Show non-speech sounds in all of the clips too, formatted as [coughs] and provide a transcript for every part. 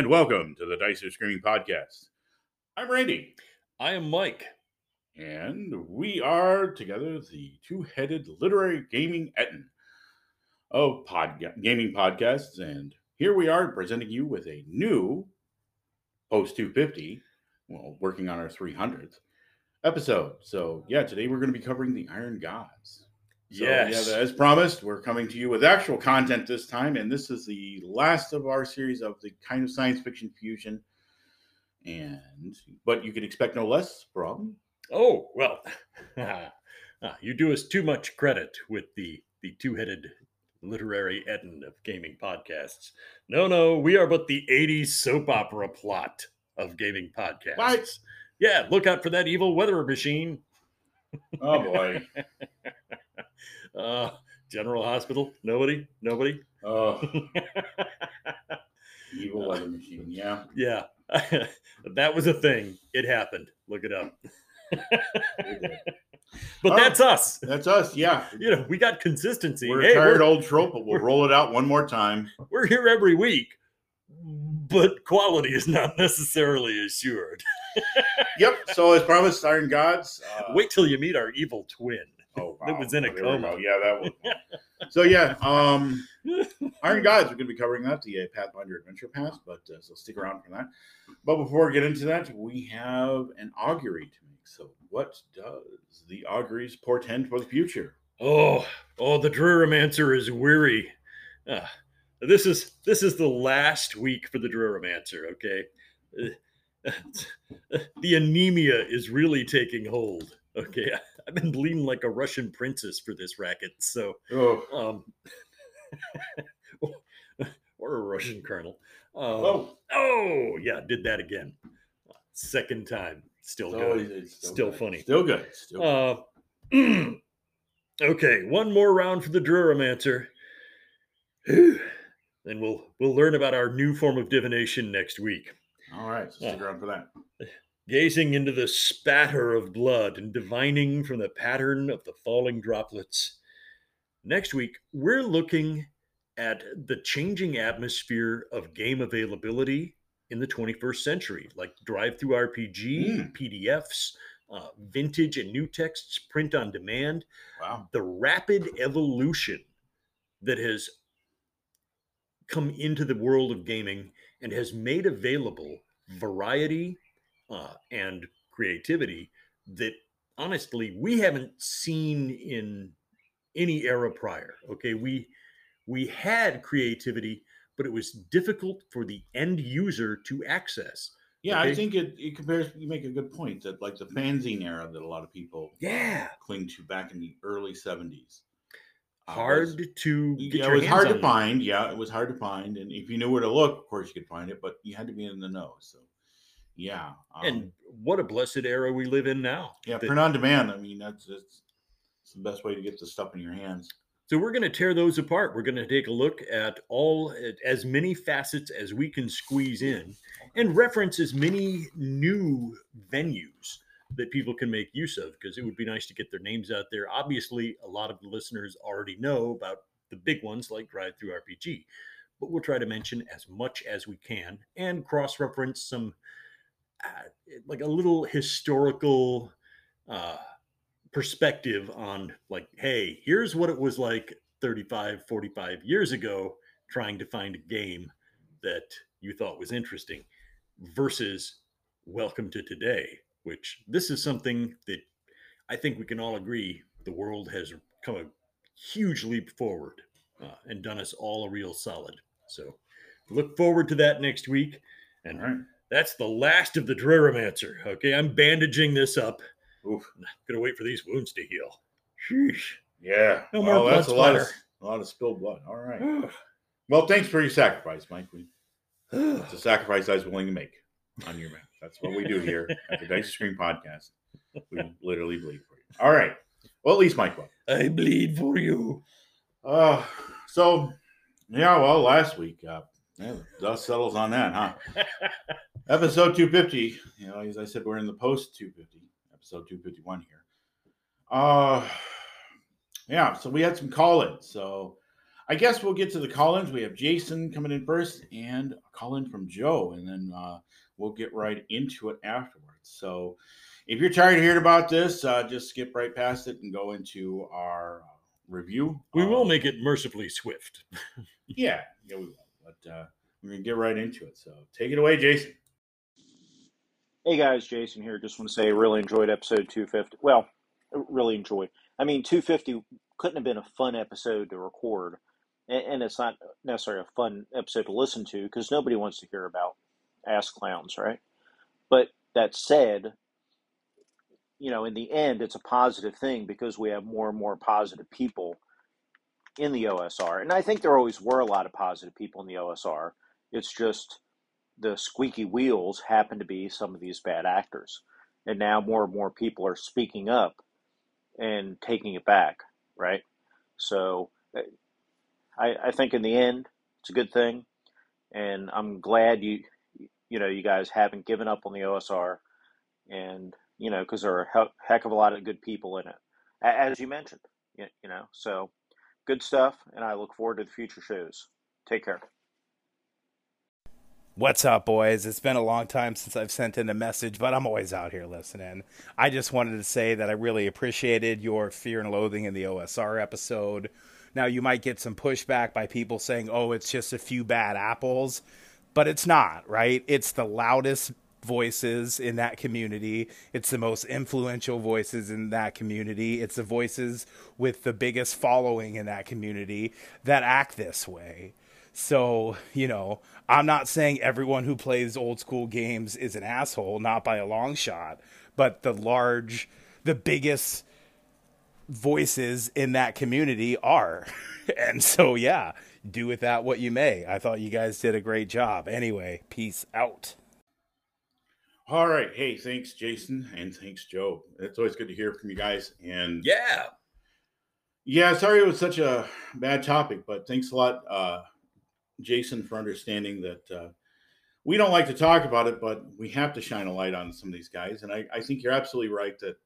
and welcome to the Dice Are Screaming podcast. I'm Randy, I am Mike. and we are together the two-headed literary gaming ettin of pod- gaming podcasts, and here we are presenting you with a new post 250, well, working on our 300th episode. So yeah, today we're going to be covering the Iron Gods. So, Yes. yeah, as promised, we're coming to you with actual content this time, and this is the last of our series of the kind of science fiction fusion. And but you can expect no less from Oh, well, [laughs] ah, you do us too much credit with the, the two headed literary ettin of gaming podcasts. No, no, we are but the 80s soap opera plot of gaming podcasts. What? Yeah, look out for that evil weather machine. oh boy, [laughs] Uh, General Hospital? Nobody? Nobody? oh [laughs] evil weather machine. Yeah, yeah, [laughs] that was a thing. It happened. Look it up. [laughs] But Oh. that's us. that's us. Yeah, You know, we got consistency. we're Hey, a tired we're, old trope, but we'll roll it out one more time. we're here every week, but quality is not necessarily assured. Yep. So as promised, Iron Gods. Uh, Wait till you meet our evil twin. Oh, [laughs] That was in a There coma. Yeah, that was. [laughs] so yeah, um, Iron Gods. We're going to be covering that, the uh, Pathfinder Adventure Path. But uh, so stick around for that. But before we get into that, we have an augury to make. So what does the auguries portend for the future? Oh, oh, the Druromancer is weary. Ah, this is this is the last week for the Druromancer. Okay, Uh, [laughs] the anemia is really taking hold. Okay, I've been bleeding like a Russian princess for this racket. So, Oh, um, [laughs] or a Russian colonel. Um, oh, oh, yeah, did that again. Second time, still so good. it's- it's Still good. funny. Still good. Still good. Uh, [clears throat] okay, one more round for the Druromancer. [sighs] Then we'll we'll learn about our new form of divination next week. All right. So stick Yeah. around for that. Gazing into the spatter of blood and divining from the pattern of the falling droplets. Next week, we're looking at the changing atmosphere of game availability in the 21st century, like DriveThruRPG, Mm. PDFs, uh, vintage and new texts, print on demand. Wow. the rapid evolution that has come into the world of gaming and has made available variety uh, and creativity that honestly we haven't seen in any era prior okay we we had creativity but it was difficult for the end user to access Yeah, I think it, it compares. You make a good point that like the fanzine era that a lot of people yeah cling to back in the early seventies. hard to get yeah, your it was hard to find. Yeah, it was hard to find, and if you knew where to look, of course you could find it, but you had to be in the know. So, yeah, um, and what a blessed era we live in now yeah, that- print on demand. I mean, that's it's, it's the best way to get the stuff in your hands. So we're going to tear those apart. We're going to take a look at all at as many facets as we can squeeze in and reference as many new venues that people can make use of because it would be nice to get their names out there. Obviously, a lot of the listeners already know about the big ones like DriveThruRPG, but we'll try to mention as much as we can and cross reference some like a little historical uh, perspective on like hey here's what it was like 35 45 years ago trying to find a game that you thought was interesting versus welcome to today which this is something that i think we can all agree the world has come a huge leap forward uh, and done us all a real solid so look forward to that next week and All right. That's the last of the Druromancer. Okay, I'm bandaging this up. Oof. Gonna wait for these wounds to heal. Sheesh. Yeah. No well, more that's a lot of a lot of spilled blood. All right. Well, thanks for your sacrifice, Mike. We, [sighs] it's a sacrifice I was willing to make on your behalf. That's what we do here at the Dice Screen Podcast. We literally bleed for you. All right. Well, at least Mike will. I bleed for you. Uh, so, yeah, well, last week, uh, yeah, dust settles on that, huh? [laughs] Episode 250. You know, as I said, we're in the post 250, episode 251 here. Uh, yeah, so we had some call ins. So I guess we'll get to the call-ins. We have Jason coming in first, and a call-in from Joe, and then uh, we'll get right into it afterwards. So, if you're tired of hearing about this, uh, just skip right past it and go into our uh, review. We will make it mercifully swift. [laughs] yeah, yeah, we will. But uh, we're gonna get right into it. So, take it away, Jason. Hey guys, Jason here. Just want to say I really enjoyed episode 250. Well, really enjoyed. I mean, 250 couldn't have been a fun episode to record, and, it's not necessarily a fun episode to listen to because nobody wants to hear about ass clowns, right? But that said, you know, in the end, it's a positive thing because we have more and more positive people in the OSR, and I think there always were a lot of positive people in the OSR. It's just the squeaky wheels happen to be some of these bad actors. And now more and more people are speaking up and taking it back, right? So I, I think in the end, it's a good thing. And I'm glad you, you know, you guys haven't given up on the OSR. And, you know, because there are a heck of a lot of good people in it, as you mentioned, you know. So good stuff. And I look forward to the future shows. Take care. What's up, boys? It's been a long time since I've sent in a message, but I'm always out here listening. I just wanted to say that I really appreciated your Fear and Loathing in the OSR episode. Now, you might get some pushback by people saying, oh, it's just a few bad apples, but it's not, right? It's the loudest voices in that community. It's the most influential voices in that community. It's the voices with the biggest following in that community that act this way. So, you know, I'm not saying everyone who plays old school games is an asshole, not by a long shot, but the large, the biggest voices in that community are. [laughs] and so, yeah, do with that what you may. I thought you guys did a great job. Anyway, peace out. All right. Hey, thanks, Jason, and thanks, Joe. It's always good to hear from you guys. And yeah, yeah, sorry it was such a bad topic, but thanks a lot, uh, Jason, for understanding that uh, we don't like to talk about it, but we have to shine a light on some of these guys. And I, I think you're absolutely right that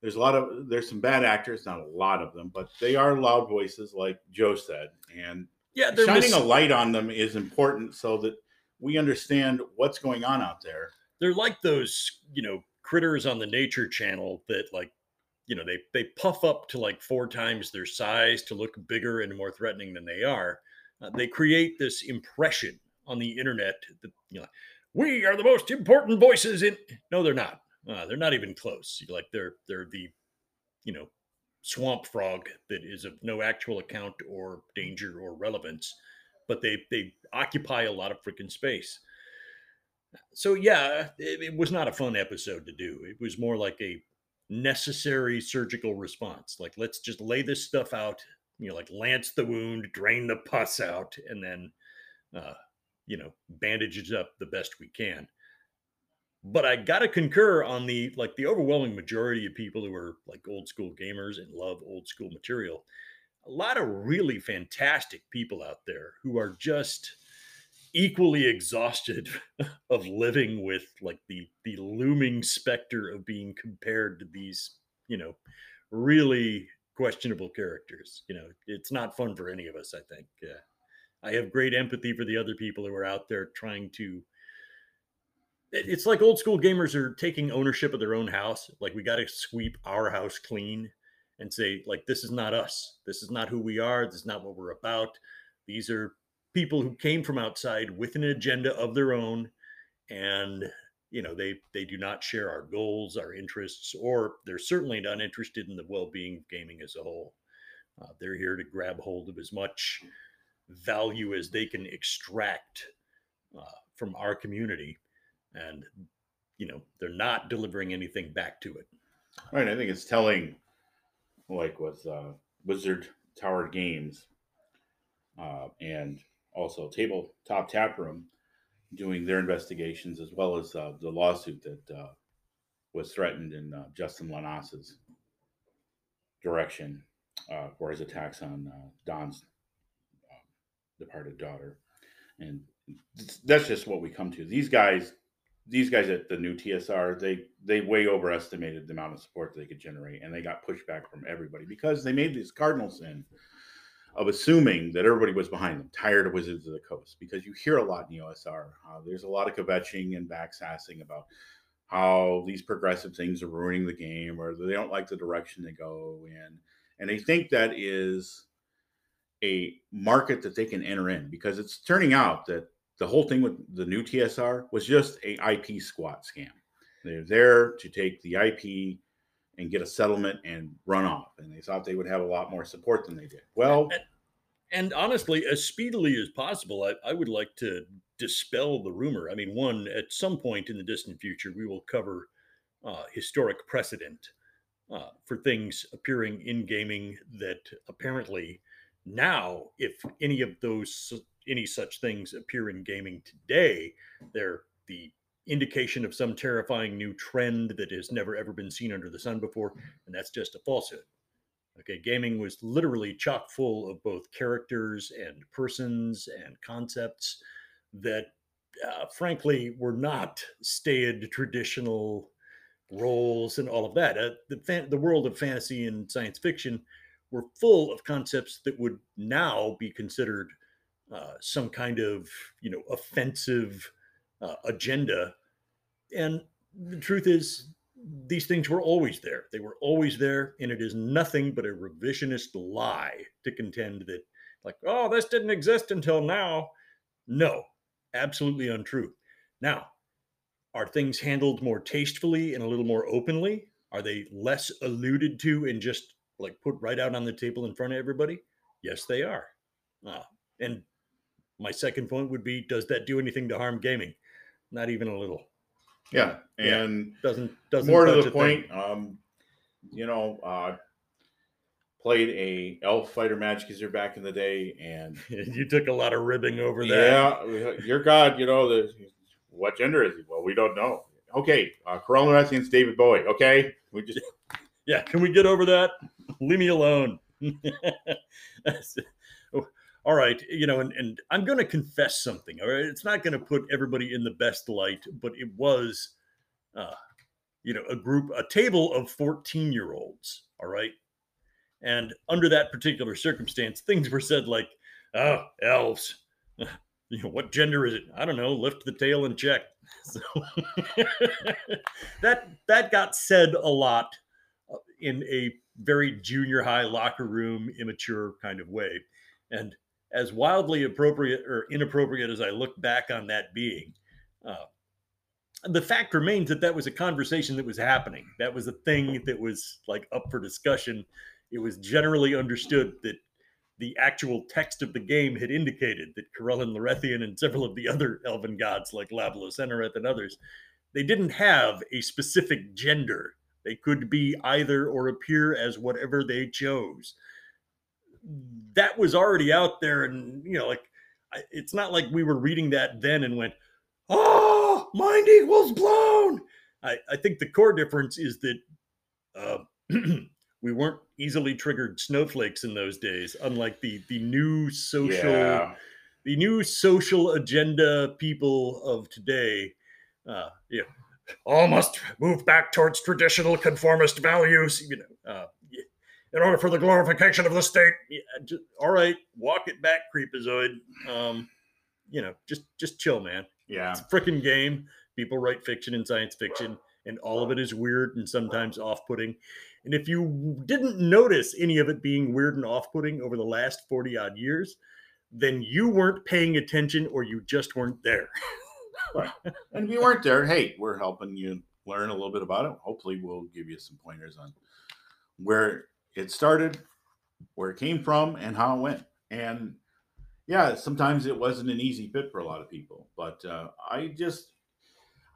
there's a lot of there's some bad actors, not a lot of them, but they are loud voices, like Joe said. And yeah, shining mis- a light on them is important so that we understand what's going on out there. They're like those, you know, critters on the nature channel that like you know they they puff up to like four times their size to look bigger and more threatening than they are uh, they create this impression on the internet that you know we are the most important voices in. No, they're not. Uh, they're not even close. Like they're they're the you know swamp frog that is of no actual account or danger or relevance, but they they occupy a lot of freaking space. So yeah, it, it was not a fun episode to do. It was more like a necessary surgical response. Like let's just lay this stuff out you know, like lance the wound, drain the pus out, and then, uh, you know, bandage it up the best we can. But I got to concur on the like the overwhelming majority of people who are like old school gamers and love old school material. A lot of really fantastic people out there who are just equally exhausted [laughs] of living with like the the looming specter of being compared to these you know really questionable characters. You know, it's not fun for any of us. I think. Uh, I have great empathy for the other people who are out there trying to. It's like old school gamers are taking ownership of their own house. Like we got to sweep our house clean and say, like, this is not us. This is not who we are. This is not what we're about. These are people who came from outside with an agenda of their own, and you know they they do not share our goals our interests or they're certainly not interested in the well-being of gaming as a whole. Uh, they're here to grab hold of as much value as they can extract uh, from our community. And you know they're not delivering anything back to it. Right i think it's telling like with uh, wizard tower games uh, and also tabletop tap room doing their investigations as well as uh, the lawsuit that uh, was threatened in uh, Justin LaNasa's direction uh, for his attacks on uh, Don's uh, departed daughter, and that's just what we come to. These guys, these guys at the new TSR, they they way overestimated the amount of support they could generate, and they got pushback from everybody because they made this cardinal sin of assuming that everybody was behind them, tired of Wizards of the Coast, because you hear a lot in the OSR. Uh, there's a lot of kvetching and backsassing about how these progressive things are ruining the game or they don't like the direction they go in. And they think that is a market that they can enter in because it's turning out that the whole thing with the new TSR was just a IP squat scam. They're there to take the IP and get a settlement and run off. And they thought they would have a lot more support than they did. Well, and, and honestly, as speedily as possible, I, I, would like to dispel the rumor. I mean, one, at some point in the distant future, we will cover uh, historic precedent uh, for things appearing in gaming that apparently now, if any of those any such things appear in gaming today, they're the indication of some terrifying new trend that has never ever been seen under the sun before, and that's just a falsehood. Okay, gaming was literally chock full of both characters and persons and concepts that, uh, frankly, were not staid traditional roles and all of that. Uh, the, fan- the world of fantasy and science fiction were full of concepts that would now be considered uh, some kind of, you know, offensive uh, agenda. And the truth is, these things were always there. They were always there, and it is nothing but a revisionist lie to contend that, like, oh, this didn't exist until now. No, absolutely untrue. Now, are things handled more tastefully and a little more openly? Are they less alluded to and just like put right out on the table in front of everybody? Yes, they are. Uh, and my second point would be does that do anything to harm gaming? Not even a little. Yeah, and yeah, doesn't doesn't more to the point. Um, you know, uh, played a elf fighter match because you're back in the day, and [laughs] you took a lot of ribbing over that. Yeah, your God, you know the what gender is he? Well, we don't know. Okay, uh, Corellon Larethian's David Bowie. Okay, we just [laughs] yeah. Can we get over that? Leave me alone. [laughs] all right, you know, and, and I'm going to confess something. All right, it's not going to put everybody in the best light, but it was, uh, you know, a group, a table of 14 year olds. All right, and under that particular circumstance, things were said like, "Oh, elves." [laughs] You know, what gender is it? I don't know. Lift the tail and check. [laughs] So that that got said a lot uh, in a very junior high locker room immature kind of way and as wildly appropriate or inappropriate as I look back on that being, uh, the fact remains that that was a conversation that was happening. That was a thing that was like up for discussion. It was generally understood that the actual text of the game had indicated that Corellon Larethian and several of the other elven gods like Labelas Enoreth and others, they didn't have a specific gender. They could be either or appear as whatever they chose that was already out there and you know like it's not like we were reading that then and went oh mind equals blown. I, I think the core difference is that uh, [clears throat] we weren't easily triggered snowflakes in those days unlike the the new social yeah. the new social agenda people of today. Uh yeah. All must move back towards traditional conformist values you know uh, in order for the glorification of the state. Yeah, just, all right, walk it back, creepazoid. Um, you know, just just chill, man. Yeah, it's a freaking game. People write fiction and science fiction, and all of it is weird and sometimes off-putting. And if you didn't notice any of it being weird and off-putting over the last forty odd years, then you weren't paying attention, or you just weren't there. [laughs] and if you weren't there, hey, we're helping you learn a little bit about it. Hopefully, we'll give you some pointers on where it started, where it came from, and how it went. And yeah, sometimes it wasn't an easy fit for a lot of people, but uh, I just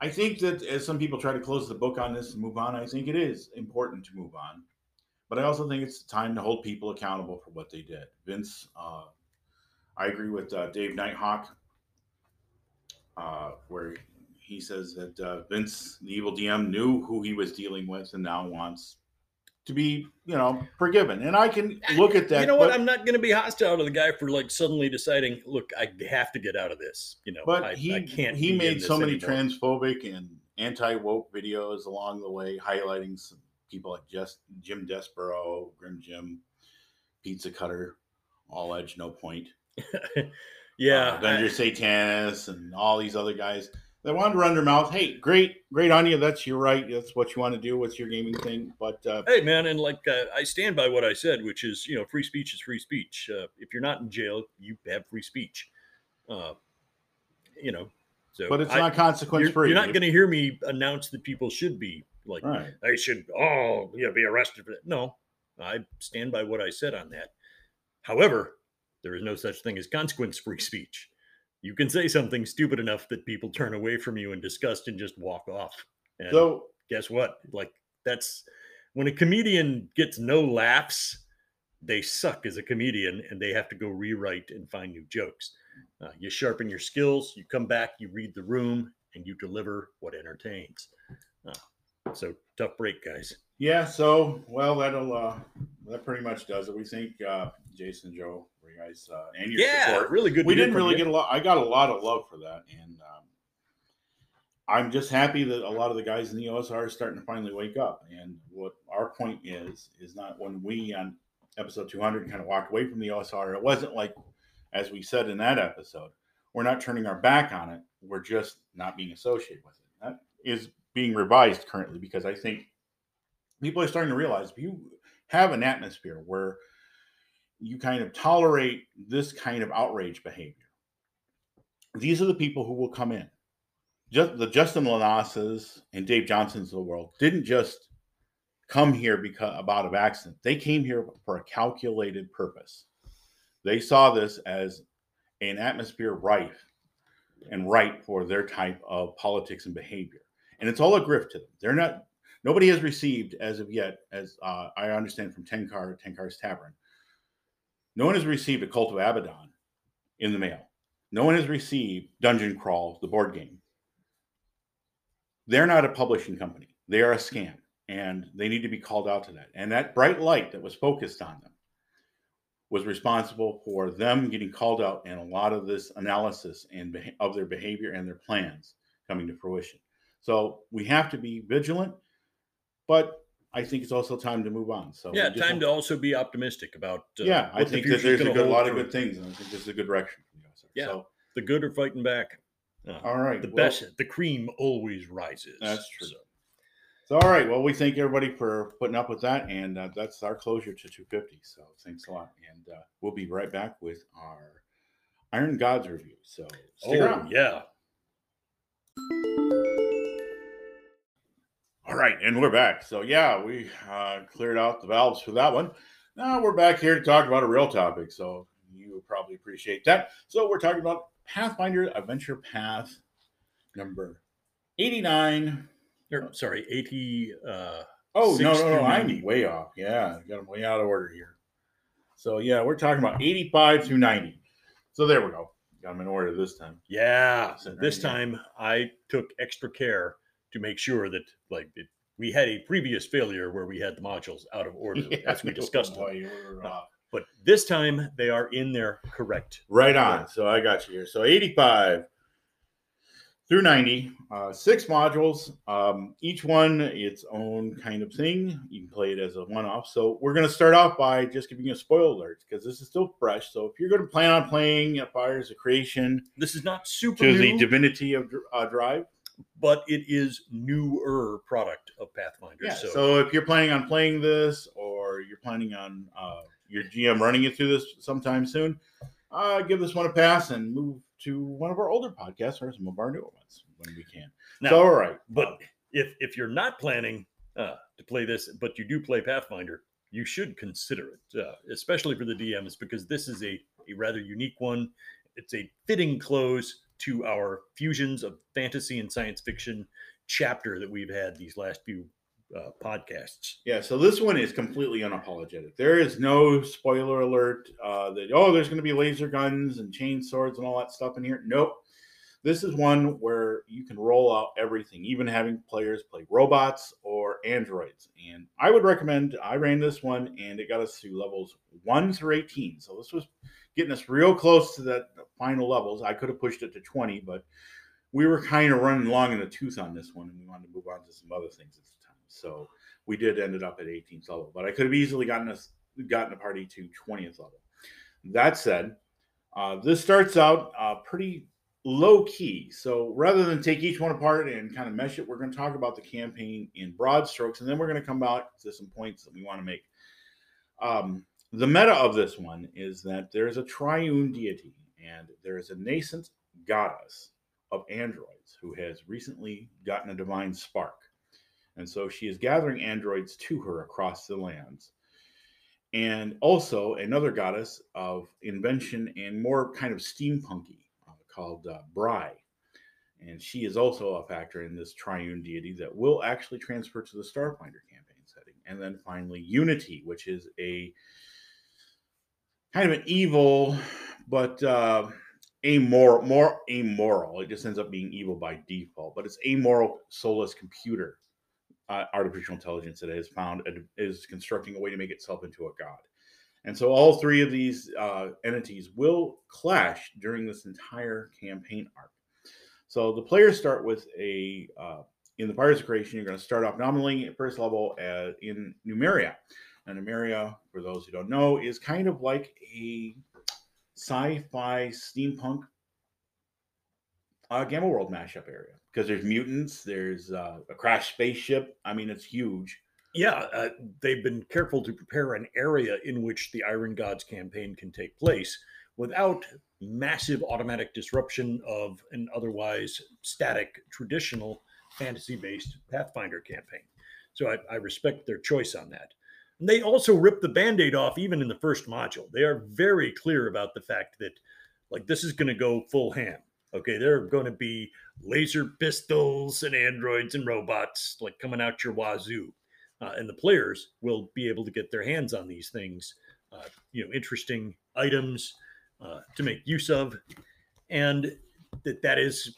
I think that as some people try to close the book on this and move on, I think it is important to move on. But I also think it's time to hold people accountable for what they did. Vince, uh, I agree with uh, Dave Nighthawk, uh, where he says that uh, Vince, the evil DM, knew who he was dealing with and now wants to be, you know, forgiven. And I can look at that. You know what? I'm not going to be hostile to the guy for like suddenly deciding, look, I have to get out of this. You know, but I, he I can't. He made so many anymore. transphobic and anti woke videos along the way, highlighting some people like just Jim Desborough, Grim Jim, Pizza Cutter, All Edge, no point. [laughs] yeah, uh, Venger Satanis, and all these other guys. They wanted to run their mouth. Hey, great, great on you. That's your right. That's what you want to do. What's your gaming thing? But uh, hey, man, and like uh, I stand by what I said, which is you know, free speech is free speech. Uh, if you're not in jail, you have free speech. Uh, you know, so but it's I, not consequence you're, free. You're not going to hear me announce that people should be like right. they should all you know, be arrested for that. No, I stand by what I said on that. However, there is no such thing as consequence free speech you can say something stupid enough that people turn away from you in disgust and just walk off. And So guess what? Like that's when a comedian gets no laughs, they suck as a comedian and they have to go rewrite and find new jokes. Uh, you sharpen your skills, you come back, you read the room, and you deliver what entertains. Uh, so tough break, guys. yeah, so well that'll uh that pretty much does it. We think uh Jason Joe for you guys uh and your Yeah, support. really good. we didn't really you. get a lot I got a lot of love for that and um I'm just happy that a lot of the guys in the OSR are starting to finally wake up. And what our point is, is not when we on episode 200 kind of walked away from the OSR, it wasn't like, as we said in that episode, we're not turning our back on it. We're just not being associated with it. That is being revised currently because I think people are starting to realize if you have an atmosphere where you kind of tolerate this kind of outrage behavior, these are the people who will come in just the Justin LaNasas and Dave Johnsons of the world didn't just come here because about of accident. They came here for a calculated purpose. They saw this as an atmosphere rife and right for their type of politics and behavior. And it's all a grift to them. They're not nobody has received as of yet, as uh, I understand from Tenkar, Tenkar's Tavern. No one has received a Cult of Abaddon in the mail. No one has received Dungeon Crawl, the board game they're not a publishing company. They are a scam, and they need to be called out to that. And that bright light that was focused on them was responsible for them getting called out and a lot of this analysis and of their behavior and their plans coming to fruition. So we have to be vigilant, but I think it's also time to move on. So Yeah, time to also be optimistic about. Uh, yeah, I what the think that there's a good, lot of good things, and I think this is a good direction for the OSR. Yeah. So, The good are fighting back. Uh, all right, the well- best, the cream always rises. That's true. So, So, all right. Well, we thank everybody for putting up with that, and uh, that's our closure to 250. So, thanks a lot, and uh, we'll be right back with our Iron Gods review. So, stick oh around. yeah, All right, and we're back. So, yeah, we uh, cleared out the valves for that one. Now we're back here to talk about a real topic. So, you will probably appreciate that. So, we're talking about Pathfinder Adventure Path number 89. or, sorry, eighty. Uh, Oh no, no, no! I'm 90. way off. Yeah, got them way out of order here. So yeah, we're talking about 85 through 90. So there we go. Got them in order this time. yeah, this time I took extra care to make sure that like it, we had a previous failure where we had the modules out of order [laughs] as we discussed No. But this time they are in their correct. Right on. So I got you here. So 85 through 90, uh, six modules. Um, each one its own kind of thing. You can play it as a one-off. So we're going to start off by just giving you a spoiler alert because this is still fresh. So if you're going to plan on playing Fires of Creation This is not super to the Divinity of uh, Drive, but it is newer product of Pathfinder. Yeah. so, So, if you're planning on playing this, or you're planning on uh, your GM running it through this sometime soon, uh, give this one a pass and move to one of our older podcasts or some of our newer ones when we can. now, so, all right. but if if you're not planning uh, to play this, but you do play Pathfinder, you should consider it, uh, especially for the DMs, because this is a, a rather unique one. It's a fitting close to our fusions of fantasy and science fiction chapter that we've had these last few uh, podcasts. Yeah. So this one is completely unapologetic. There is no spoiler alert uh, that oh, there's going to be laser guns and chain swords and all that stuff in here. Nope. This is one where you can roll out everything, even having players play robots or androids. And I would recommend. I ran this one, and it got us to levels one through eighteen. So this was getting us real close to that final levels. I could have pushed it to twenty, but we were kind of running long in the tooth on this one, and we wanted to move on to some other things at the time. So we did ended up at 18th level, but I could have easily gotten us gotten a party to 20th level. that said, uh, this starts out uh, pretty low key. So rather than take each one apart and kind of mesh it, we're going to talk about the campaign in broad strokes, and then we're going to come back to some points that we want to make. Um, the meta of this one is that there is a triune deity and there is a nascent goddess of androids who has recently gotten a divine spark. And so she is gathering androids to her across the lands. And also another goddess of invention and more kind of steampunky uh, called uh, Brigh. And she is also a factor in this triune deity that will actually transfer to the Starfinder campaign setting. And then finally, Unity, which is a kind of an evil, but uh, amoral, more amoral. It just ends up being evil by default, but it's amoral soulless computer uh, artificial intelligence that has found is constructing a way to make itself into a god. And so all three of these uh, entities will clash during this entire campaign arc. So the players start with a uh, in the Fires of Creation. You're going to start off nominally at first level at, in Numeria. And Numeria, for those who don't know, is kind of like a sci-fi steampunk uh, Gamma World mashup area because there's mutants, there's uh, a crashed spaceship. I mean, it's huge. Yeah, uh, they've been careful to prepare an area in which the Iron Gods campaign can take place without massive automatic disruption of an otherwise static traditional fantasy-based Pathfinder campaign. So I, I respect their choice on that. And they also rip the band-aid off even in the first module. They are very clear about the fact that like this is going to go full ham. Okay, there are going to be laser pistols and androids and robots like coming out your wazoo. Uh, and the players will be able to get their hands on these things, uh, you know, interesting items uh, to make use of, and that that is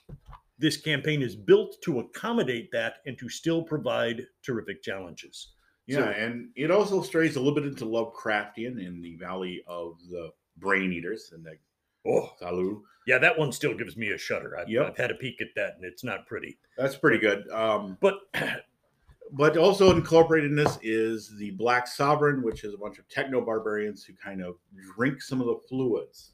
this campaign is built to accommodate that and to still provide terrific challenges. Yeah, so, and it also strays a little bit into Lovecraftian in the Valley of the Brain Eaters and the Oh, Cthulhu. Yeah, that one still gives me a shudder. I've, yep. I've, had a peek at that, and it's not pretty. That's pretty good. Um, but [clears throat] but also incorporated in this is the Black Sovereign, which is a bunch of techno barbarians who kind of drink some of the fluids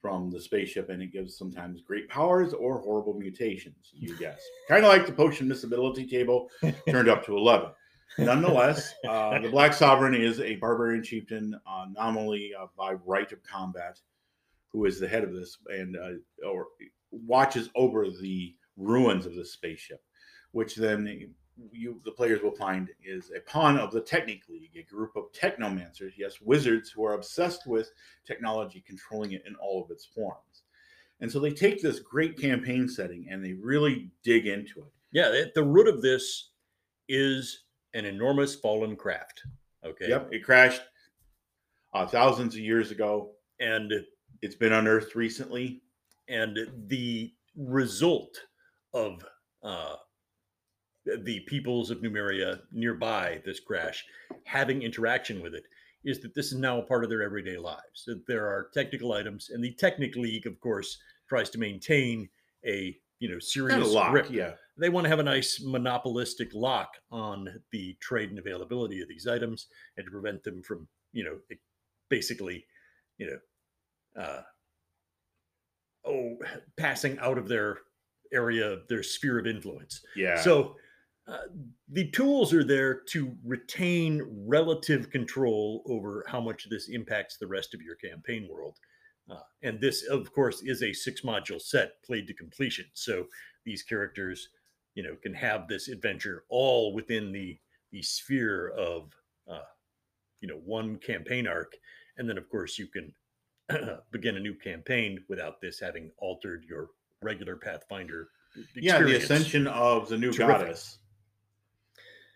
from the spaceship, and it gives sometimes great powers or horrible mutations. You guess. [laughs] kind of like the potion miscibility table turned up to eleven. Nonetheless, uh, the Black Sovereign is a barbarian chieftain, uh, nominally uh, by right of combat who is the head of this and uh, or watches over the ruins of the spaceship, which then you the players will find is a pawn of the Technic League, a group of technomancers, yes, wizards who are obsessed with technology, controlling it in all of its forms. And so they take this great campaign setting and they really dig into it. Yeah, the root of this is an enormous fallen craft. Okay. Yep, it crashed uh, thousands of years ago, and it's been unearthed recently. And the result of uh, the peoples of Numeria nearby this crash having interaction with it is that this is now a part of their everyday lives. That there are technical items, and the Technic League, of course, tries to maintain a you know serious lock, grip. Yeah, they want to have a nice monopolistic lock on the trade and availability of these items, and to prevent them from you know basically you know uh, oh passing out of their area their sphere of influence. Yeah. So uh, the tools are there to retain relative control over how much this impacts the rest of your campaign world. Uh, and this of course is a six module set played to completion. So these characters you know can have this adventure all within the the sphere of uh, you know one campaign arc and then of course you can [clears throat] begin a new campaign without this having altered your regular Pathfinder. Experience. Yeah, the ascension of the new Terrific. goddess,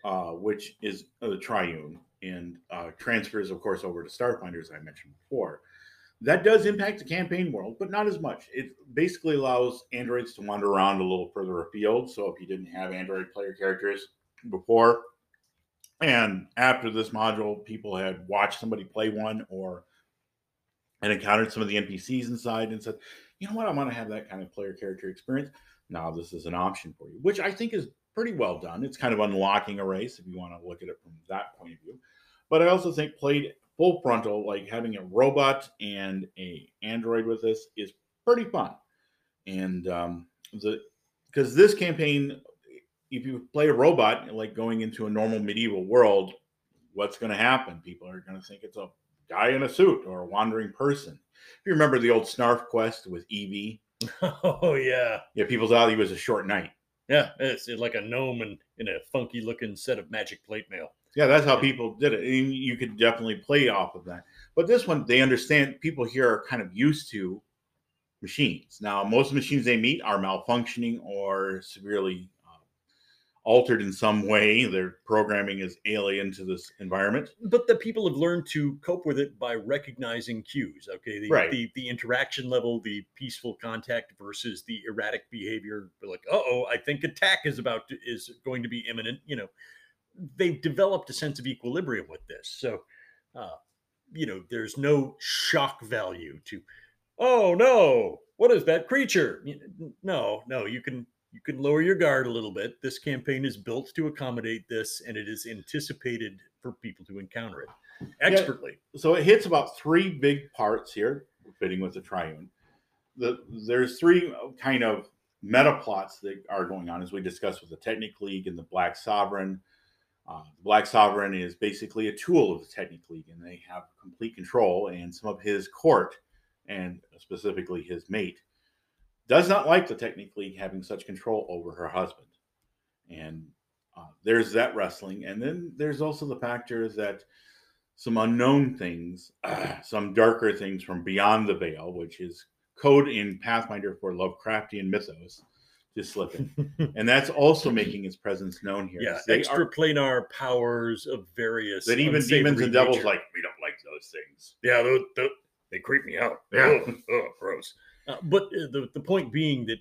uh, which is uh, the triune, and uh, transfers, of course, over to Starfinder, as I mentioned before. That does impact the campaign world, but not as much. It basically allows androids to wander around a little further afield. So if you didn't have android player characters before, and after this module, people had watched somebody play one or and encountered some of the NPCs inside and said, you know what, I want to have that kind of player character experience. Now this is an option for you, which I think is pretty well done. It's kind of unlocking a race if you want to look at it from that point of view. But I also think played full frontal, like having a robot and a android with this is pretty fun. And um, the because this campaign, if you play a robot, like going into a normal medieval world, what's going to happen? People are going to think it's a guy in a suit or a wandering person. If you remember the old Snarf quest with Evie, [laughs] Oh yeah, yeah, people thought he was a short knight. yeah. It's, it's like a gnome in, in a funky looking set of magic plate mail. Yeah, that's how people did it. And you could definitely play off of that. But this one, they understand people here are kind of used to machines. Now, most machines they meet are malfunctioning or severely uh, altered in some way. Their programming is alien to this environment. but the people have learned to cope with it by recognizing cues okay the, Right. the the interaction level the peaceful contact versus the erratic behavior like oh i think attack is about to, is going to be imminent you know they've developed a sense of equilibrium with this so uh you know there's no shock value to oh no what is that creature no no you can you can lower your guard a little bit this campaign is built to accommodate this and it is anticipated for people to encounter it expertly So it hits about three big parts here, fitting with the triune. The, there's three kind of meta plots that are going on, as we discussed with the Technic League and the Black Sovereign. Uh, the Black Sovereign is basically a tool of the Technic League, and they have complete control. And some of his court, and specifically his mate, does not like the Technic League having such control over her husband. And uh, there's that wrestling, and then there's also the factor that some unknown things, [clears throat] some darker things from beyond the veil, which is code in Pathfinder for Lovecraftian mythos, just slipping, [laughs] and that's also making its presence known here. yeah They extra are- planar powers of various that even demons and devils nature. like we don't like those things. yeah those, those- they creep me out Yeah. Ugh, ugh, gross uh, but uh, the, the point being that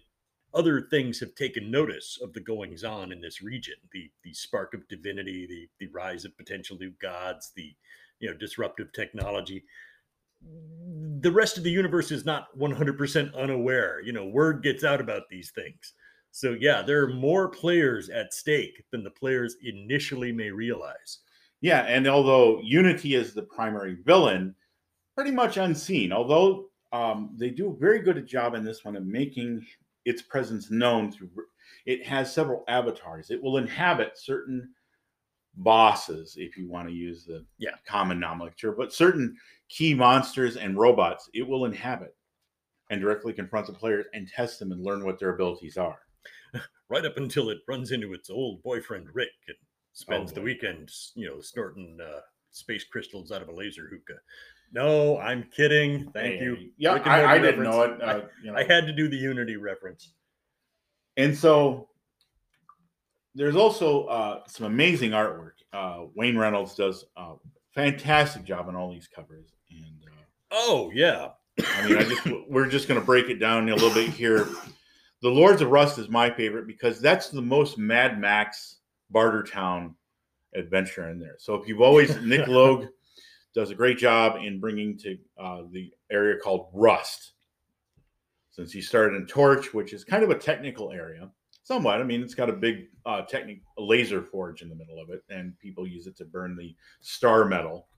other things have taken notice of the goings on in this region the the spark of divinity the the rise of potential new gods the you know disruptive technology the rest of the universe is not 100% unaware you know word gets out about these things so yeah there are more players at stake than the players initially may realize Yeah, and although Unity is the primary villain, pretty much unseen. Although um, they do a very good job in this one of making its presence known through. It has several avatars. It will inhabit certain bosses, if you want to use the Yeah. common nomenclature, but certain key monsters and robots it will inhabit and directly confront the players and test them and learn what their abilities are. Right up until it runs into its old boyfriend Rick and spends the boy. weekend, you know, snorting uh, space crystals out of a laser hookah. No, I'm kidding. Thank you. Yeah, I, I didn't know it. Uh, you know. I had to do the Unity reference. And so there's also uh, some amazing artwork. Uh, Wayne Reynolds does a fantastic job on all these covers. And uh, Oh yeah, I mean, I just [laughs] we're just going to break it down a little bit here. The Lords of Rust is my favorite because that's the most Mad Max Bartertown adventure in there. So if you've always [laughs] Nick Logue does a great job in bringing to uh, the area called Rust. Since he started in Torch, which is kind of a technical area, somewhat. I mean, it's got a big uh, technic laser forge in the middle of it, and people use it to burn the star metal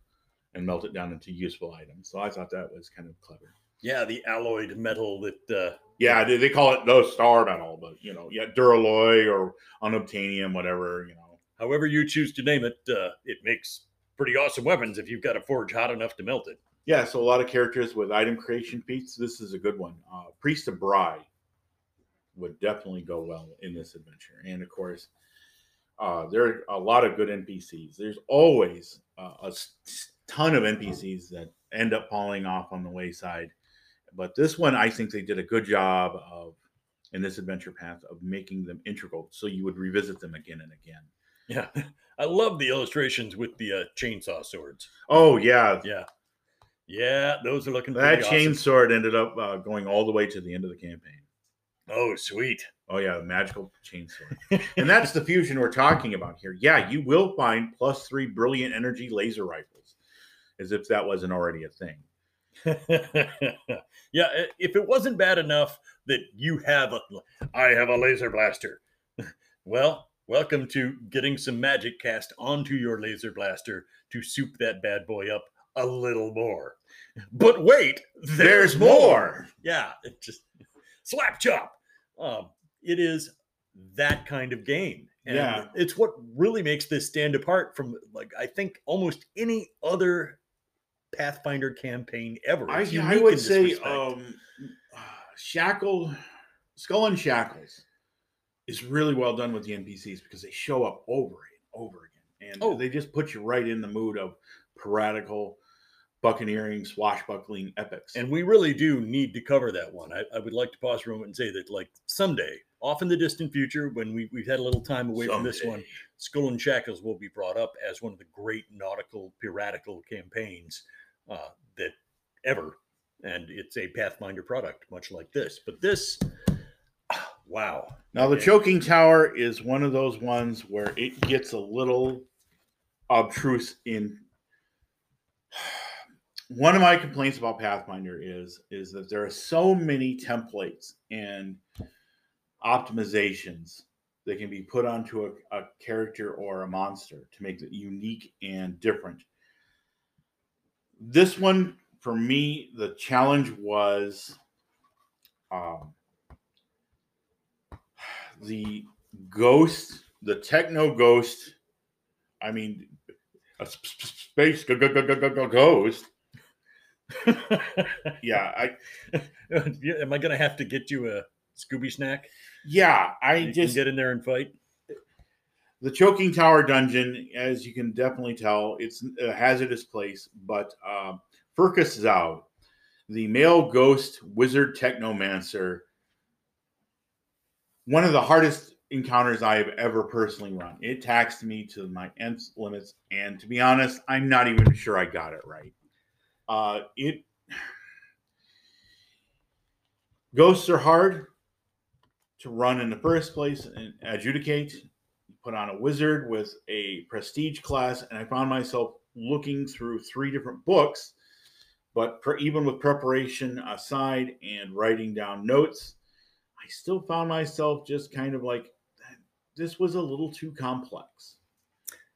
and melt it down into useful items. So I thought that was kind of clever. yeah, the alloyed metal that uh, Yeah, they, they call it the star metal, but you know, yeah, duralloy or unobtainium, whatever, you know. however you choose to name it, uh, it makes pretty awesome weapons if you've got a forge hot enough to melt it. Yeah, so a lot of characters with item creation feats. This is a good one. Uh, Priest of Brigh would definitely go well in this adventure, and of course, uh, there are a lot of good NPCs. There's always uh, a ton of NPCs that end up falling off on the wayside, but this one I think they did a good job of in this adventure path of making them integral, so you would revisit them again and again. Yeah, [laughs] I love the illustrations with the uh, chainsaw swords. Oh yeah, Yeah, yeah, those are looking that chain awesome. sword ended up uh, going all the way to the end of the campaign. Oh, sweet. Oh yeah, the magical chainsaw. [laughs] and that's the fusion we're talking about here. Yeah, you will find plus three brilliant energy laser rifles, as if that wasn't already a thing. [laughs] yeah, if it wasn't bad enough that you have a, I have a laser blaster. [laughs] well, welcome to getting some magic cast onto your laser blaster to soup that bad boy up a little more. But wait, There's more. Yeah, it just slap chop. Um, it is that kind of game. And Yeah. it's what really makes this stand apart from like I think almost any other Pathfinder campaign ever. I, I would say um, Shackle, Skull and Shackles is really well done with the NPCs because they show up over and over again. And Oh. they just put you right in the mood of piratical, buccaneering, swashbuckling epics. And we really do need to cover that one. I, I would like to pause for a moment and say that, like, someday, off in the distant future, when we, we've had a little time away from this one, Skull and Shackles will be brought up as one of the great nautical, piratical campaigns uh, that ever. And it's a Pathfinder product, much like this. But this, [sighs] wow. Now, the Choking Tower is one of those ones where it gets a little obtruse in. [sighs] One of my complaints about Pathfinder is is that there are so many templates and optimizations that can be put onto a, a character or a monster to make it unique and different. This one, for me, the challenge was um, the ghost, the techno ghost. I mean, a sp- sp- space go- go- go- go- go- go- ghost. [laughs] Yeah, I [laughs] Am I going to have to get you a Scooby snack? yeah, I just can get in there and fight. The choking tower dungeon, as you can definitely tell, it's a hazardous place. But um, Furcus Zao, the male ghost wizard technomancer, one of the hardest encounters I have ever personally run. It taxed me to my nth limits, and to be honest, I'm not even sure I got it right. Uh, it ghosts are hard to run in the first place and adjudicate put on a wizard with a prestige class, and I found myself looking through three different books. But even with preparation aside and writing down notes, I still found myself just kind of like, this was a little too complex.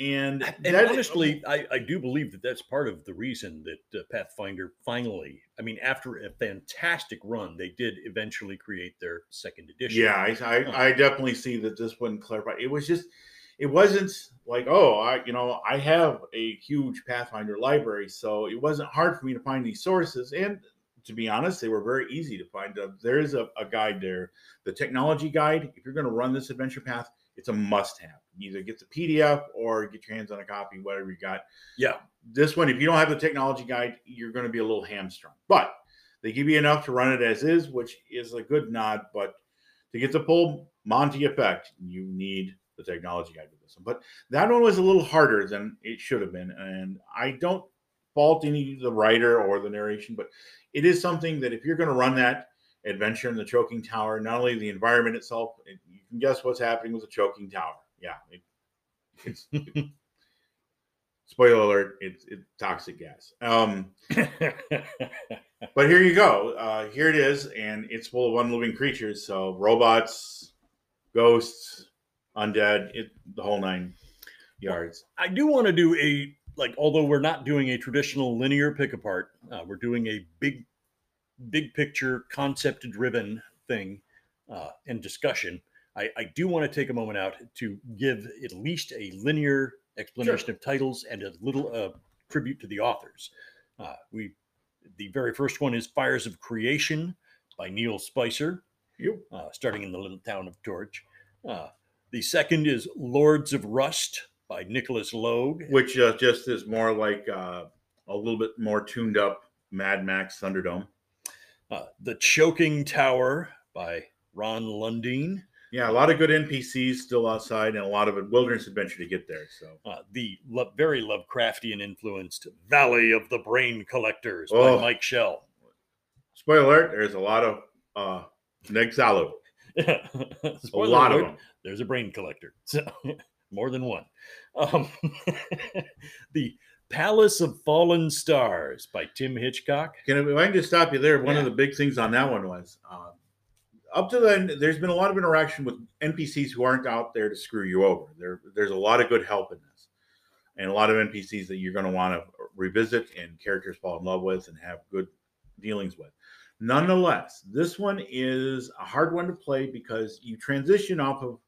And, And that- honestly, I, I do believe that that's part of the reason that uh, Pathfinder finally, I mean, after a fantastic run, they did eventually create their second edition. Yeah, I, I, I definitely see that this wouldn't clarify. It was just, it wasn't like, oh, I, you know, I have a huge Pathfinder library, so it wasn't hard for me to find these sources. And to be honest, they were very easy to find. Uh, there is a, a guide there, the technology guide. If you're going to run this adventure path, it's a must-have. Either get the PDF or get your hands on a copy, whatever you got. Yeah. This one, if you don't have the technology guide, you're going to be a little hamstrung. But they give you enough to run it as is, which is a good nod. But to get the full Monty effect, you need the technology guide with this one. But that one was a little harder than it should have been. And I don't fault any of the writer or the narration, but it is something that if you're going to run that adventure in the choking tower, not only the environment itself, it, you can guess what's happening with the choking tower. Yeah. It, it's [laughs] spoiler alert, it's it, toxic gas. Um, [laughs] but here you go. Uh, here it is, and it's full of unliving creatures. So robots, ghosts, undead, it the whole nine yards. I do want to do a, like, although we're not doing a traditional linear pick apart, uh, we're doing a big, big picture, concept driven thing uh, and discussion. I, I do want to take a moment out to give at least a linear explanation of titles and a little uh, tribute to the authors. Uh, we, the very first one is Fires of Creation by Neil Spicer, Yep. uh, starting in the little town of Torch. Uh, the second is Lords of Rust by Nicholas Logue. Which uh, just is more like uh, a little bit more tuned up Mad Max Thunderdome. Uh, the Choking Tower by Ron Lundeen. Yeah, a lot of good NPCs still outside, and a lot of a wilderness adventure to get there. So Uh, the lo- very Lovecraftian influenced Valley of the Brain Collectors Oh. by Mike Shel. spoiler alert: there's a lot of uh, Neh-Thalggu, [laughs] a lot alert, of them. There's a brain collector. [laughs] So more than one. Um, [laughs] the Palace of Fallen Stars by Tim Hitchcock. Can I, if I can just stop you there? One of the big things on that one was uh, up to then. There's been a lot of interaction with NPCs who aren't out there to screw you over. There, there's a lot of good help in this. and a lot of NPCs that you're going to want to revisit and characters fall in love with and have good dealings with. Nonetheless, this one is a hard one to play because you transition off of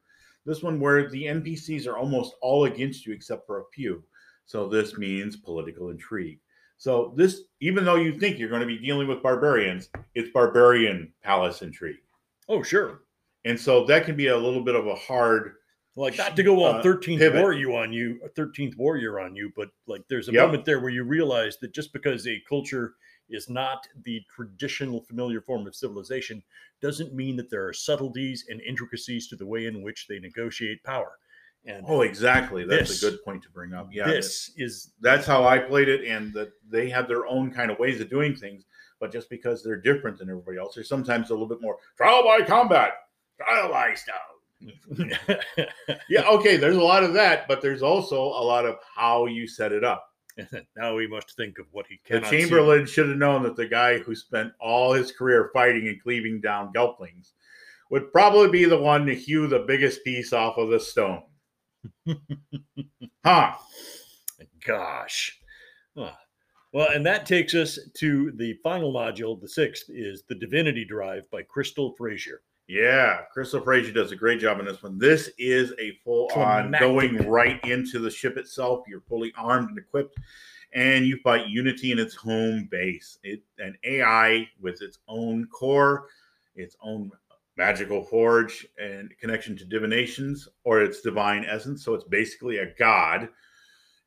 this one where the NPCs are almost all against you except for a few. So this means political intrigue. So this, even though you think you're going to be dealing with barbarians, it's barbarian palace intrigue. Oh, sure. And so that can be a little bit of a hard like not to go on uh, thirteenth pivot. warrior on you, thirteenth warrior on you, but like there's a Yep. moment there where you realize that just because a culture is not the traditional familiar form of civilization doesn't mean that there are subtleties and intricacies to the way in which they negotiate power. And Oh, exactly. That's This- a good point to bring up. Yeah, this is that's how I played it, and that they have their own kind of ways of doing things. But just because they're different than everybody else, they're sometimes a little bit more trial by combat, trial by stone. [laughs] Yeah, okay. There's a lot of that, but there's also a lot of how you set it up. [laughs] now we must think of what he can. The cannot see. Chamberlain should have known that the guy who spent all his career fighting and cleaving down Gelflings would probably be the one to hew the biggest piece off of the stone. [laughs] huh? Gosh. Ah. Well, and that takes us to the final module. The sixth is the Divinity Drive by Crystal Frasier. Yeah, Crystal Frasier does a great job in this one. This is a full on going right into the ship itself. You're fully armed and equipped, and you fight Unity in its home base. It an AI with its own core, its own magical forge and connection to divinations or its divine essence. So it's basically a god,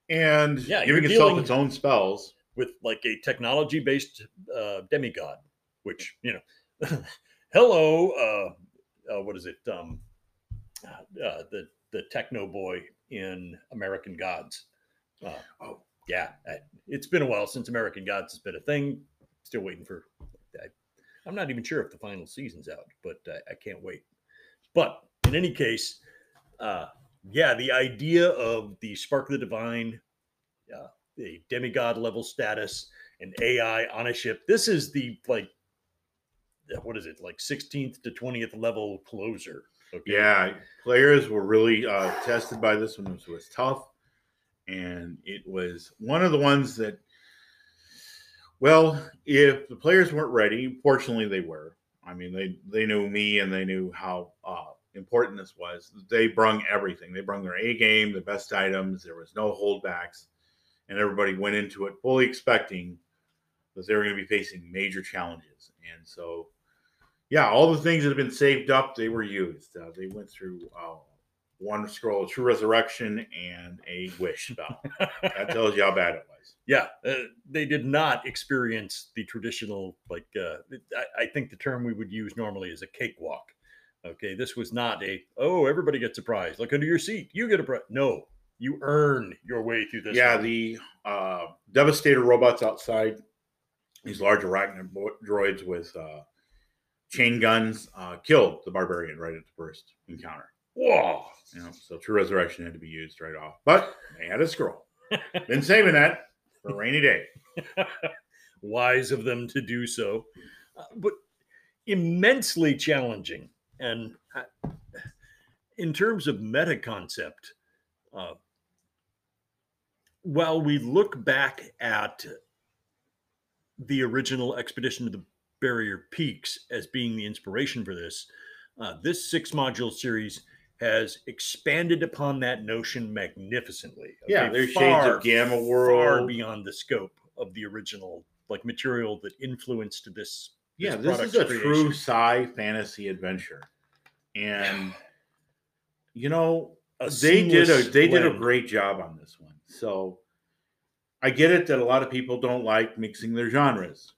and Yeah, giving itself its own spells. with like a technology based uh, demigod, which, you know, [laughs] hello, uh, uh, what is it? Um, uh, the, the techno boy in American Gods. Uh, Oh. yeah. It's been a while since American Gods has been a thing. Still waiting for, I'm not even sure if the final season's out, but I, I can't wait. But in any case, uh, yeah, the idea of the Spark of the Divine, uh, the demigod level status, and AI on a ship. This is the like, uh, what is it, like 16th to 20th level closer. Okay. Yeah, players were really uh, tested by this one. It was tough, and it was one of the ones that, well, if the players weren't ready, fortunately they were. I mean, they they knew me and they knew how uh, important this was. They brung everything. They brung their A game, the best items. There was no holdbacks, and everybody went into it fully expecting that they were going to be facing major challenges. And so yeah, all the things that have been saved up, they were used. Uh, they went through uh, one scroll of true resurrection and a wish spell. [laughs] that tells you how bad it was. Yeah, uh, they did not experience the traditional, like, uh, I, I think the term we would use normally is a cakewalk. Okay, this was not a, oh, everybody gets a prize. Look under your seat. You get a prize. No, you earn your way through this. yeah, one. the uh, Devastator robots outside, these large arachnid droids with uh, chain guns, uh, killed the barbarian right at the first encounter. Whoa. You know, so true resurrection had to be used right off, but they had a scroll. Been saving that for a rainy day. [laughs] wise of them to do so, uh, but immensely challenging. And uh, in terms of meta concept, uh, while we look back at the original Expedition to the Barrier Peaks as being the inspiration for this, uh, this six module series has expanded upon that notion magnificently. Yeah, Okay, there's shades of Gamma World far beyond the scope of the original like material that influenced this. Yeah, this this is a product's true creation. sci fantasy adventure, and you know A they did a they did a great job on this one. So I get it that a lot of people don't like mixing their genres,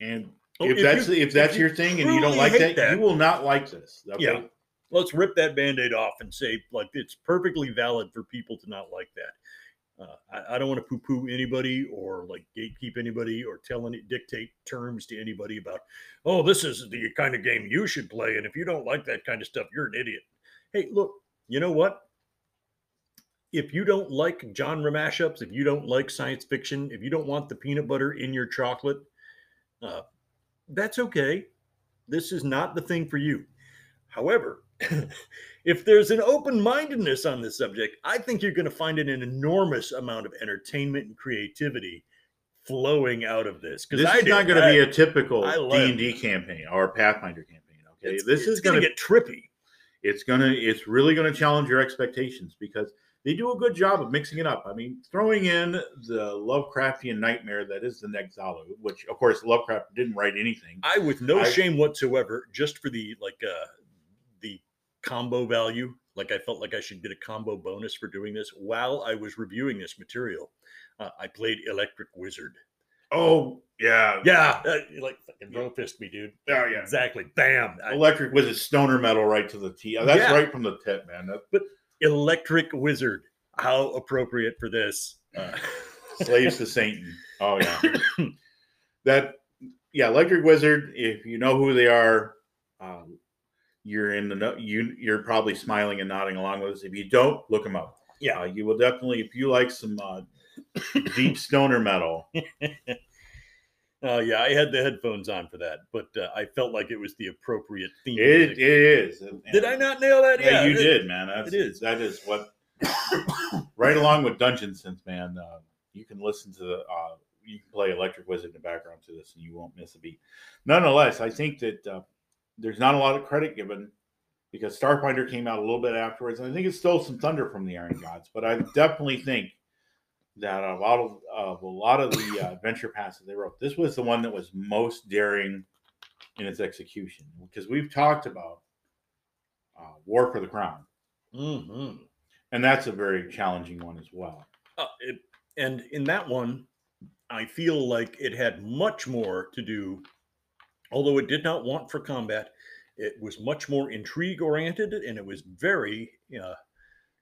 and Oh, if, if that's if that's you your thing and you don't like that, that- you will not like this. Okay? Yeah. Let's rip that band-aid off and say like it's perfectly valid for people to not like that. Uh, I, I don't want to poo-poo anybody or like gatekeep anybody or tell any dictate terms to anybody about, oh, this is the kind of game you should play, and if you don't like that kind of stuff, you're an idiot. Hey, look, you know what? If you don't like genre mashups, if you don't like science fiction, if you don't want the peanut butter in your chocolate, uh, that's okay. This is not the thing for you. However, [laughs] if there's an open mindedness on this subject, I think you're going to find an enormous amount of entertainment and creativity flowing out of this. Because This I is not going to be a typical D and D campaign or Pathfinder campaign. Okay, it's- this it's is going to get trippy. it's gonna it's really gonna challenge your expectations because they do a good job of mixing it up. I mean, throwing in the Lovecraftian nightmare that is the Neh-Thalggu, which of course Lovecraft didn't write anything. I, with no I- shame whatsoever, just for the like uh combo value, like I felt like I should get a combo bonus for doing this while I was reviewing this material. Uh, I played Electric Wizard. Oh yeah, Yeah, uh, you like fucking throw fist me, dude. Oh, yeah. exactly. Bam. Electric Wizard stoner metal right to the T. That's Yeah. right from the tip, man. That, Electric Wizard. How appropriate for this. Uh, slaves to Satan. Oh yeah, [coughs] that yeah, Electric Wizard. If you know who they are, um, you're in the you you're probably smiling and nodding along with us. If you don't, look them up. Yeah. uh, you will definitely if you like some uh, [coughs] deep stoner metal. [laughs] uh, yeah, I had the headphones on for that, but uh, I felt like it was the appropriate theme. It, it is. And- Did I not nail that? Yeah, you it- did, man. That's, it is. That is what. [coughs] right along with Dungeon Synth, man. Uh, you can listen to the. Uh, you can play Electric Wizard in the background to this, and you won't miss a beat. Nonetheless, I think that uh, there's not a lot of credit given because Starfinder came out a little bit afterwards. And I think it stole some thunder from the Iron Gods, but I definitely think that a lot of uh, a lot of the uh, adventure passes they wrote, this was the one that was most daring in its execution because we've talked about uh, War for the Crown, Mhm. and that's a very challenging one as well. Uh, it, and in that one, I feel like it had much more to do, although it did not want for combat. It was much more intrigue oriented, and it was very, uh,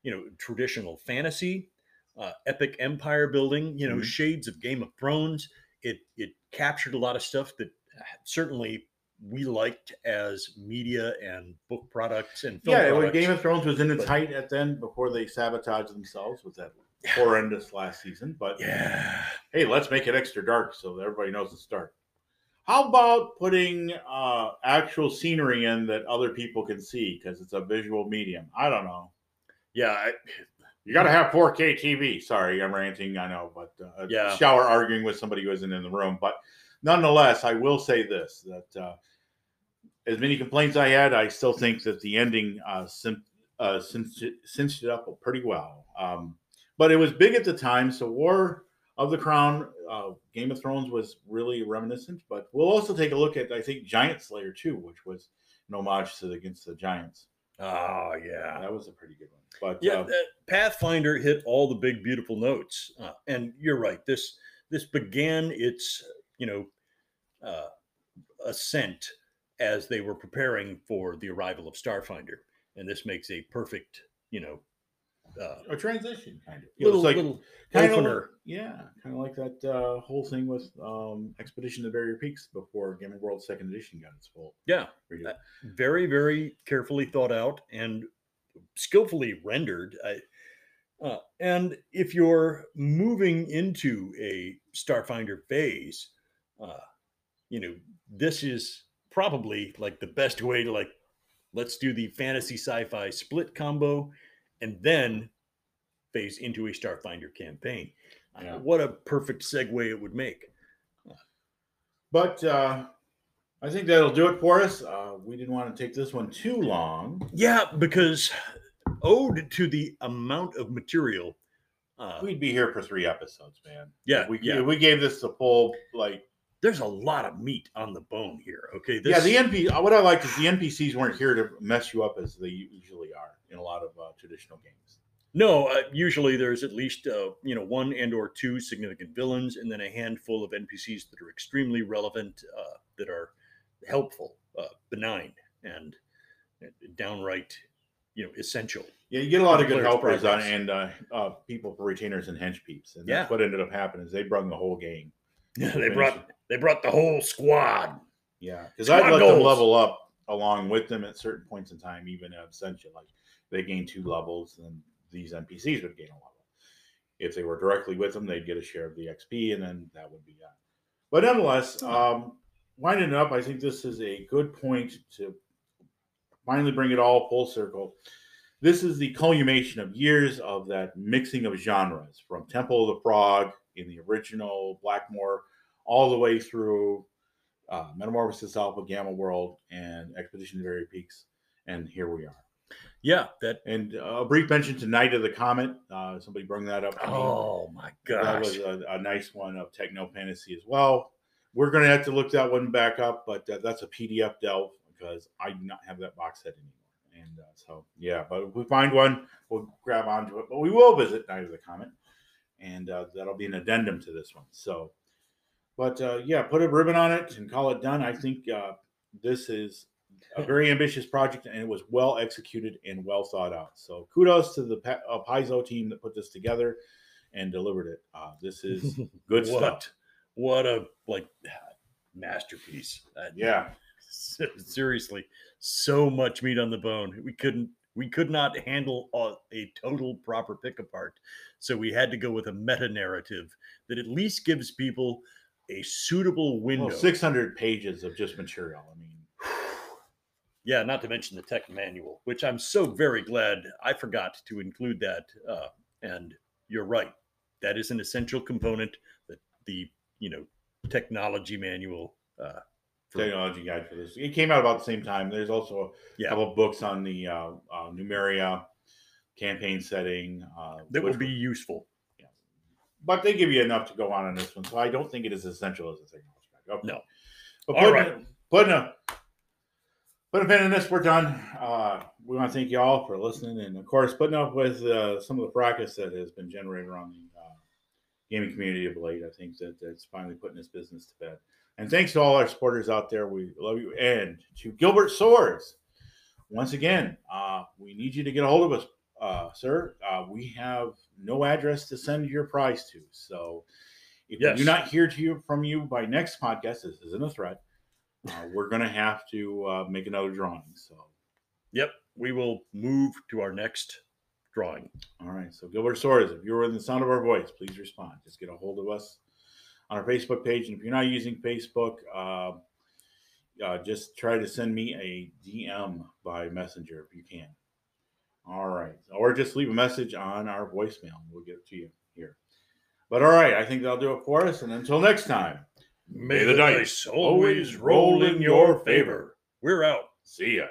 you know, traditional fantasy, uh, epic empire building. You know, Mhm. shades of Game of Thrones. It it captured a lot of stuff that uh, certainly we liked as media and book products and film yeah, when products. Game of Thrones was in its But- height at then before they sabotaged themselves with that horrendous last season. But yeah. hey, let's make it extra dark so that everybody knows it's dark. How about putting uh, actual scenery in that other people can see because it's a visual medium? I don't know. Yeah, I, You got to have 4K TV. Sorry, I'm ranting. I know, but uh, Yeah. shower arguing with somebody who isn't in the room. But nonetheless, I will say this: that uh, as many complaints I had, I still think that the ending uh, uh, cinched, it, cinched it up pretty well. Um, but it was big at the time, so War of the Crown, uh, Game of Thrones was really reminiscent. But we'll also take a look at, I think, Giant Slayer too, which was an homage to the, Against the Giants. oh yeah. That was a pretty good one. But Yeah, uh, uh, Pathfinder hit all the big beautiful notes, uh, and you're right. This this began its you know uh, ascent as they were preparing for the arrival of Starfinder, and this makes a perfect you know uh, a transition kind of. Little like little kind opener. of yeah, kind of like that uh, whole thing with um, Expedition to Barrier Peaks before Gamma World Second Edition got its full. Yeah. Uh, very very carefully thought out and skillfully rendered. I, uh, and if you're moving into a Starfinder phase, uh, you know this is probably like the best way to like let's do the fantasy sci-fi split combo, and then phase into a Starfinder campaign. Yeah. what a perfect segue it would make. But uh, I think that'll do it for us. Uh, we didn't want to take this one too long. Yeah, because owed to the amount of material. Uh, We'd be here for three episodes, man. Yeah, if we, yeah. we gave this the full like. There's a lot of meat on the bone here. Okay, this, yeah, the NP. What I like is the NPCs weren't here to mess you up as they usually are in a lot of uh, traditional games. no. Uh, usually, there's at least uh, you know one and or two significant villains, and then a handful of NPCs that are extremely relevant, uh, that are helpful, uh, benign, and downright you know essential. Yeah, you get a lot of good helpers on, and uh, uh, people for retainers and hench peeps, and Yeah. what ended up happening. Is they brung the whole game. [laughs] Yeah, they brought. They brought the whole squad. Yeah, because I'd let them level up along with them at certain points in time, even Ascension. Like they gain two levels, and these NPCs would gain a level. If they were directly with them, they'd get a share of the XP, and then that would be that. But nonetheless, um, winding up, I think this is a good point to finally bring it all full circle. This is the culmination of years of that mixing of genres from Temple of the Frog in the original Blackmoor all the way through uh, Metamorphosis Alpha Gamma World and Expedition to Barrier Peaks. And here we are. Yeah, that. And uh, a brief mention to Night of the Comet. Uh, somebody bring that up. me. Oh my god. That was a, a nice one of Techno Fantasy as well. We're going to have to look that one back up, but uh, that's a PDF delve because I do not have that box set anymore. And uh, so, yeah, but if we find one, we'll grab onto it. But we will visit Night of the Comet, and uh, that'll be an addendum to this one. So, but uh, yeah, put a ribbon on it and call it done. I think uh, this is a very ambitious project, and it was well executed and well thought out. So, kudos to the Pa- uh, Paizo team that put this together and delivered it. Uh, this is [laughs] good what, stuff. What a like masterpiece. Uh, Yeah, [laughs] seriously, so much meat on the bone. We couldn't. We could not handle a, a total proper pick apart, so we had to go with a meta narrative that at least gives people a suitable window. well, 600 pages of just material. I mean, [sighs] Yeah, not to mention the tech manual, which I'm so very glad I forgot to include that. Uh, and you're right, that is an essential component. That the you know technology manual. Uh, technology guide for this. It came out about the same time. There's also a Yeah. couple of books on the uh, uh, Numeria campaign setting uh, that will which- be useful. But they give you enough to go on on this one. So I don't think it is essential as a technology guide. Okay. No. But All putting, right. putting a putting a pin in this, we're done. Uh, we want to thank you all for listening, and of course, putting up with uh, some of the fracas that has been generated around the uh, gaming community of late. I think that that's finally putting this business to bed. And thanks to all our supporters out there. We love you. And to Gilbert Swords, once again, uh, we need you to get a hold of us, uh, sir. Uh, we have no address to send your prize to. So if Yes. we do not hear to you from you by next podcast, this isn't a threat. Uh, we're going to have to uh, make another drawing. So, Yep, we will move to our next drawing. all right. So, Gilbert Swords, if you're in the sound of our voice, please respond. Just get a hold of us on our Facebook page. And if you're not using Facebook, uh, uh, just try to send me a DM by Messenger if you can. All right. Or just leave a message on our voicemail. We'll get it to you here. But all right, I think that'll do it for us. And until next time, May the dice always roll in your favor. We're out. see ya.